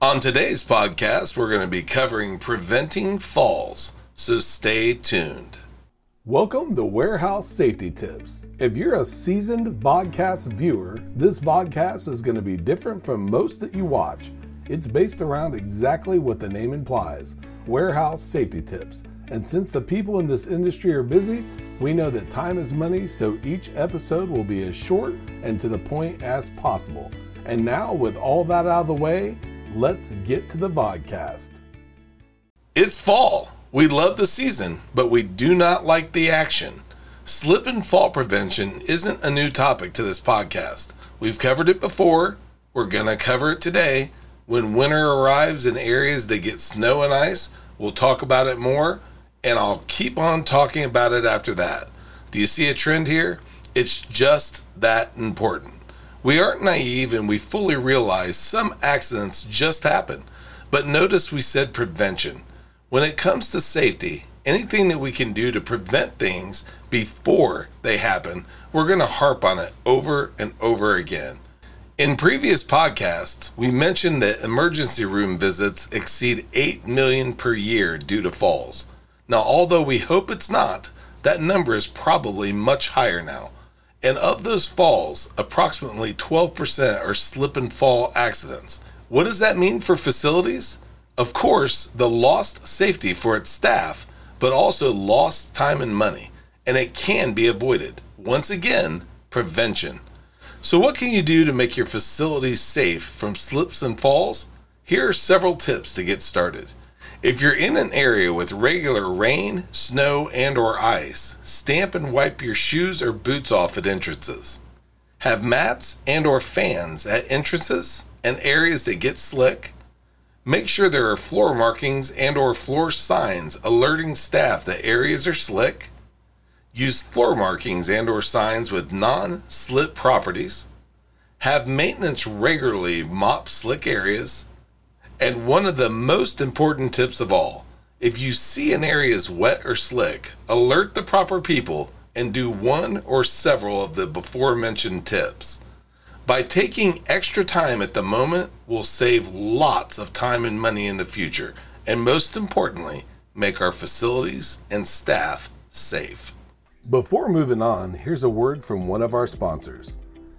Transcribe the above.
On today's podcast, we're going to be covering preventing falls, so stay tuned. Welcome to Warehouse Safety Tips. If you're a seasoned vodcast viewer, this vodcast is going to be different from most that you watch. It's based around exactly what the name implies warehouse safety tips. And since the people in this industry are busy, we know that time is money, so each episode will be as short and to the point as possible. And now, with all that out of the way, let's get to the vodcast. It's fall. We love the season, but we do not like the action. Slip and fall prevention isn't a new topic to this podcast. We've covered it before. We're going to cover it today. When winter arrives in areas that get snow and ice, we'll talk about it more and I'll keep on talking about it after that. Do you see a trend here? It's just that important. We aren't naive and we fully realize some accidents just happen. But notice we said prevention. When it comes to safety, anything that we can do to prevent things before they happen, we're going to harp on it over and over again. In previous podcasts, we mentioned that emergency room visits exceed 8 million per year due to falls. Now, although we hope it's not, that number is probably much higher now. And of those falls, approximately 12% are slip and fall accidents. What does that mean for facilities? Of course, the lost safety for its staff, but also lost time and money. And it can be avoided. Once again, prevention. So, what can you do to make your facilities safe from slips and falls? Here are several tips to get started. If you're in an area with regular rain, snow, and or ice, stamp and wipe your shoes or boots off at entrances. Have mats and or fans at entrances and areas that get slick. Make sure there are floor markings and or floor signs alerting staff that areas are slick. Use floor markings and or signs with non-slip properties. Have maintenance regularly mop slick areas and one of the most important tips of all if you see an area is wet or slick, alert the proper people and do one or several of the before mentioned tips. By taking extra time at the moment will save lots of time and money in the future, and most importantly, make our facilities and staff safe. Before moving on, here's a word from one of our sponsors.